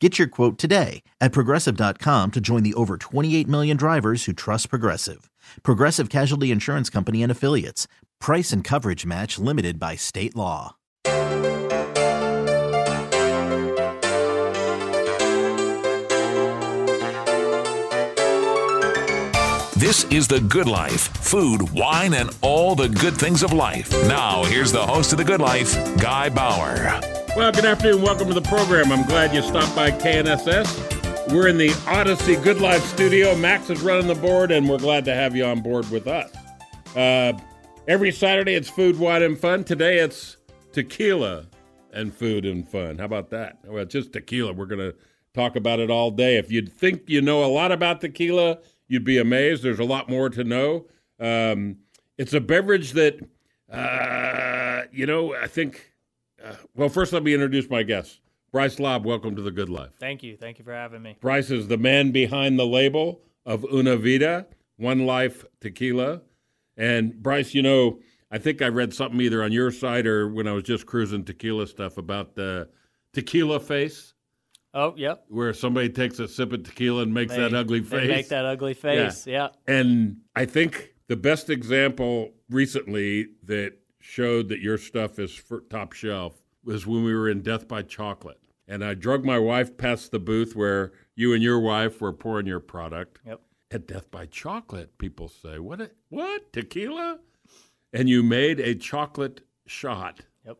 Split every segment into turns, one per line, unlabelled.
Get your quote today at progressive.com to join the over 28 million drivers who trust Progressive. Progressive Casualty Insurance Company and Affiliates. Price and coverage match limited by state law.
This is The Good Life food, wine, and all the good things of life. Now, here's the host of The Good Life, Guy Bauer.
Well, good afternoon. Welcome to the program. I'm glad you stopped by KNSS. We're in the Odyssey Good Life studio. Max is running the board, and we're glad to have you on board with us. Uh, every Saturday, it's food, wine, and fun. Today, it's tequila and food and fun. How about that? Well, just tequila. We're going to talk about it all day. If you think you know a lot about tequila, you'd be amazed. There's a lot more to know. Um, it's a beverage that, uh, you know, I think. Uh, well, first, let me introduce my guest. Bryce Lob, welcome to the Good Life.
Thank you. Thank you for having me.
Bryce is the man behind the label of Una Vida, One Life Tequila. And Bryce, you know, I think I read something either on your site or when I was just cruising tequila stuff about the tequila face.
Oh, yep.
Where somebody takes a sip of tequila and makes that ugly face.
make that ugly face. Yeah.
And I think the best example recently that showed that your stuff is top shelf was when we were in Death by Chocolate. And I drug my wife past the booth where you and your wife were pouring your product.
Yep.
At Death by Chocolate, people say, "What? a- What? Tequila?" And you made a chocolate shot,
Yep.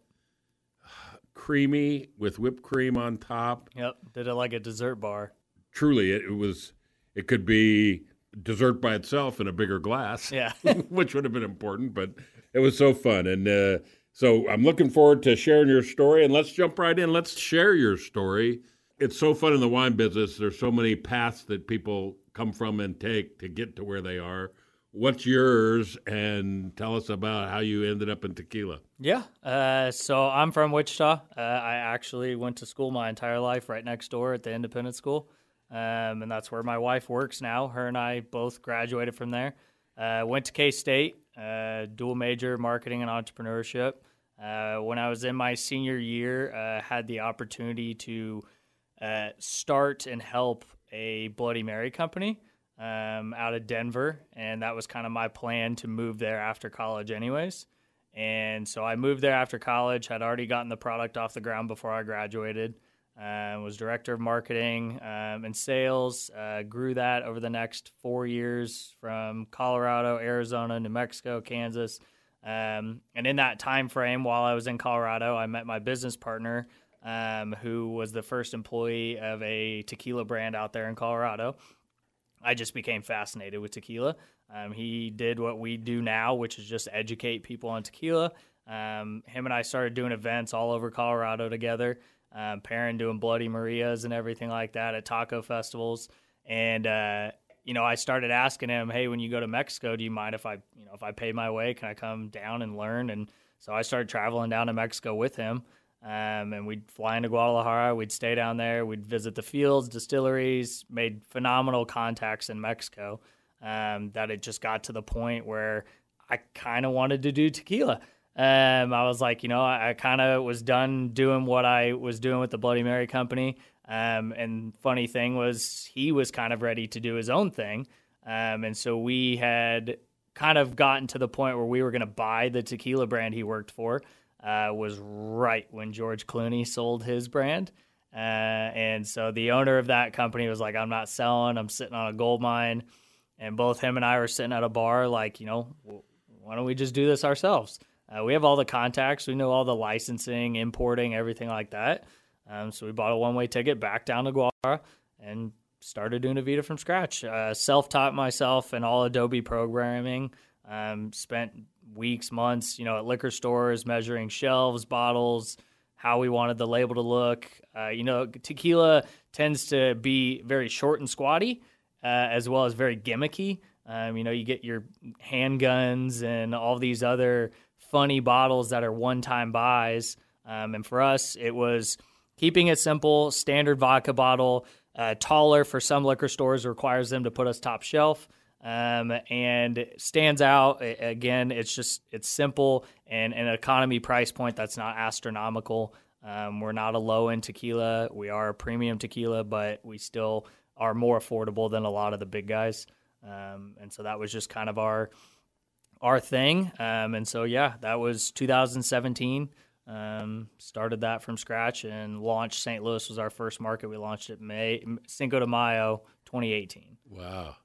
creamy with whipped cream on top.
Yep. Did it like a dessert bar.
Truly, it, it was. It could be dessert by itself in a bigger glass.
Yeah.
which would have been important, but it was so fun. And uh, so I'm looking forward to sharing your story. And let's jump right in. Let's share your story. It's so fun in the wine business. There's so many paths that people come from and take to get to where they are. What's yours? And tell us about how you ended up in tequila.
Yeah. Uh, so I'm from Wichita. Uh, I actually went to school my entire life right next door at the independent school. Um, and that's where my wife works now. Her and I both graduated from there. Uh, went to K State, uh, dual major marketing and entrepreneurship. Uh, when I was in my senior year, uh, had the opportunity to uh, start and help a Bloody Mary company um, out of Denver, and that was kind of my plan to move there after college, anyways. And so I moved there after college. Had already gotten the product off the ground before I graduated. Uh, was director of marketing um, and sales. Uh, grew that over the next four years from Colorado, Arizona, New Mexico, Kansas. Um, and in that time frame, while I was in Colorado, I met my business partner, um, who was the first employee of a tequila brand out there in Colorado. I just became fascinated with tequila. Um, he did what we do now, which is just educate people on tequila. Um, him and I started doing events all over Colorado together, um, pairing doing Bloody Marias and everything like that at taco festivals. And uh, you know, I started asking him, "Hey, when you go to Mexico, do you mind if I, you know, if I pay my way, can I come down and learn?" And so I started traveling down to Mexico with him. Um, and we'd fly into Guadalajara. We'd stay down there. We'd visit the fields, distilleries. Made phenomenal contacts in Mexico. Um, that it just got to the point where I kind of wanted to do tequila. Um, I was like, you know, I, I kind of was done doing what I was doing with the Bloody Mary company. Um, and funny thing was, he was kind of ready to do his own thing. Um, and so we had kind of gotten to the point where we were going to buy the tequila brand he worked for. Uh, was right when George Clooney sold his brand. Uh, and so the owner of that company was like, I'm not selling, I'm sitting on a gold mine. And both him and I were sitting at a bar, like, you know, why don't we just do this ourselves? Uh, we have all the contacts, we know all the licensing, importing, everything like that. Um, so we bought a one way ticket back down to Guadalajara and started doing Avita from scratch. Uh, Self taught myself and all Adobe programming. Um, spent weeks, months, you know, at liquor stores measuring shelves, bottles, how we wanted the label to look. Uh, you know, tequila tends to be very short and squatty, uh, as well as very gimmicky. Um, you know, you get your handguns and all these other funny bottles that are one-time buys. Um, and for us, it was keeping it simple, standard vodka bottle. Uh, taller for some liquor stores requires them to put us top shelf um, and stands out. Again, it's just it's simple and an economy price point that's not astronomical. Um, we're not a low end tequila. We are a premium tequila, but we still are more affordable than a lot of the big guys. Um, and so that was just kind of our our thing. Um, and so yeah, that was 2017. Um, started that from scratch and launched St. Louis was our first market. We launched it May Cinco de Mayo 2018.
Wow.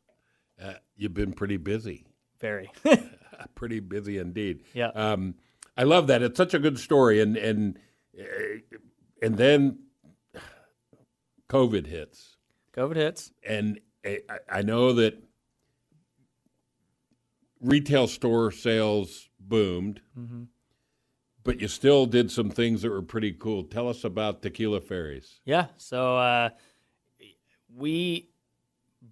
Uh, you've been pretty busy.
Very.
pretty busy indeed.
Yeah.
Um, I love that. It's such a good story, and and uh, and then COVID hits.
COVID hits,
and I, I know that retail store sales boomed,
mm-hmm.
but you still did some things that were pretty cool. Tell us about Tequila Fairies.
Yeah. So uh, we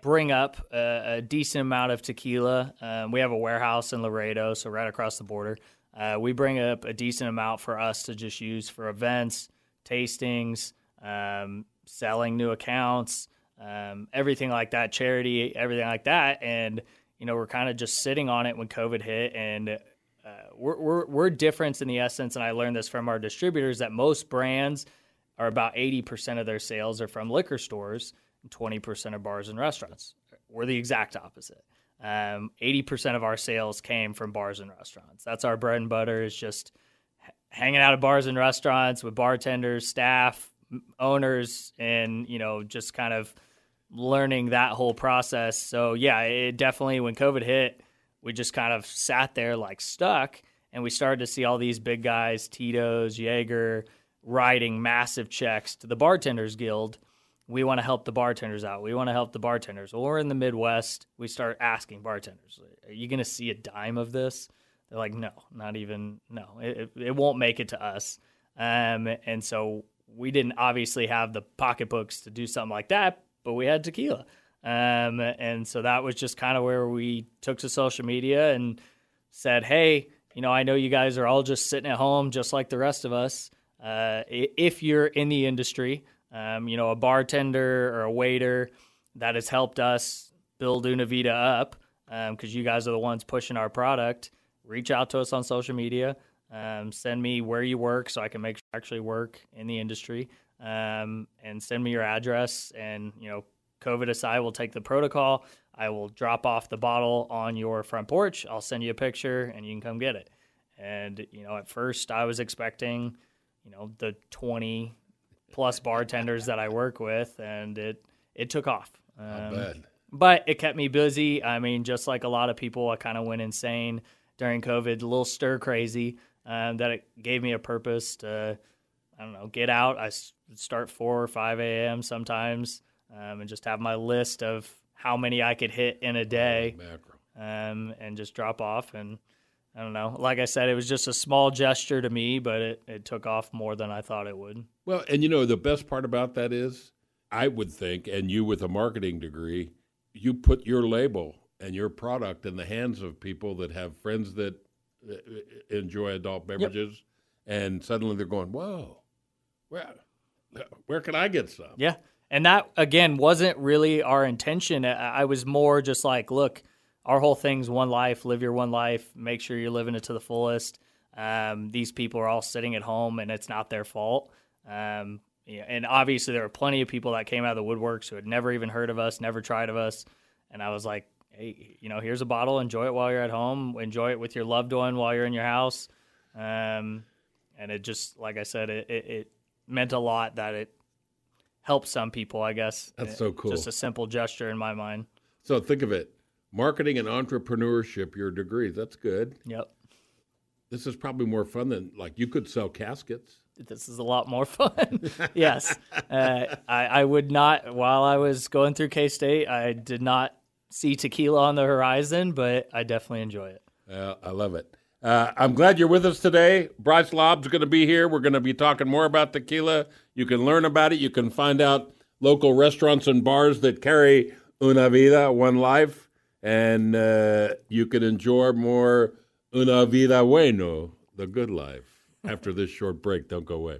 bring up a, a, decent amount of tequila. Um, we have a warehouse in Laredo, so right across the border. Uh, we bring up a decent amount for us to just use for events, tastings, um, selling new accounts, um, everything like that, charity, everything like that. And, you know, we're kind of just sitting on it when COVID hit. And uh, we're, we're, we're different in the essence, and I learned this from our distributors, that most brands are about 80% of their sales are from liquor stores 20% of bars and restaurants. We're the exact opposite. Um, 80% of our sales came from bars and restaurants. That's our bread and butter is just hanging out at bars and restaurants with bartenders, staff, owners, and, you know, just kind of learning that whole process. So, yeah, it definitely, when COVID hit, we just kind of sat there like stuck and we started to see all these big guys, Tito's, Jaeger, writing massive checks to the Bartenders Guild – we want to help the bartenders out. We want to help the bartenders. Or in the Midwest, we start asking bartenders, "Are you going to see a dime of this?" They're like, "No, not even. No, it, it won't make it to us." Um, and so we didn't obviously have the pocketbooks to do something like that, but we had tequila. Um, and so that was just kind of where we took to social media and said, "Hey, you know, I know you guys are all just sitting at home, just like the rest of us. Uh, if you're in the industry." um, you know, a bartender or a waiter that has helped us build Una Vida up because um, you guys are the ones pushing our product. Reach out to us on social media. Um, send me where you work so I can make sure I actually work in the industry. Um, and send me your address. And, you know, COVID aside, we'll take the protocol. I will drop off the bottle on your front porch. I'll send you a picture and you can come get it. And, you know, at first I was expecting, you know, the 20, plus bartenders that I work with, and it it took off.
Um,
but it kept me busy. I mean, just like a lot of people, I kind of went insane during COVID, a little stir crazy. Um, that it gave me a purpose to, I don't know, get out. I start four or five a.m. sometimes, um, and just have my list of how many I could hit in a day, um, and just drop off and I don't know. Like I said, it was just a small gesture to me, but it, it took off more than I thought it would.
Well, and you know, the best part about that is, I would think, and you with a marketing degree, you put your label and your product in the hands of people that have friends that uh, enjoy adult beverages, yep. and suddenly they're going, whoa, where, where can I get some?
Yeah. And that, again, wasn't really our intention. I was more just like, look, our whole thing's one life, live your one life, make sure you're living it to the fullest. Um, these people are all sitting at home and it's not their fault. Um, and obviously, there were plenty of people that came out of the woodworks who had never even heard of us, never tried of us. And I was like, hey, you know, here's a bottle. Enjoy it while you're at home. Enjoy it with your loved one while you're in your house. Um, and it just, like I said, it, it, it, meant a lot that it helped some people, I guess.
That's so cool.
Just a simple gesture in my mind.
So think of it marketing and entrepreneurship, your degree. That's good.
Yep.
This is probably more fun than like you could sell caskets.
This is a lot more fun. yes. Uh, I, I would not, while I was going through K State, I did not see tequila on the horizon, but I definitely enjoy it.
Uh, I love it. Uh, I'm glad you're with us today. Bryce Lob's going to be here. We're going to be talking more about tequila. You can learn about it. You can find out local restaurants and bars that carry Una Vida, One Life, and uh, you can enjoy more Una Vida Bueno, the good life, after this short break. Don't go away.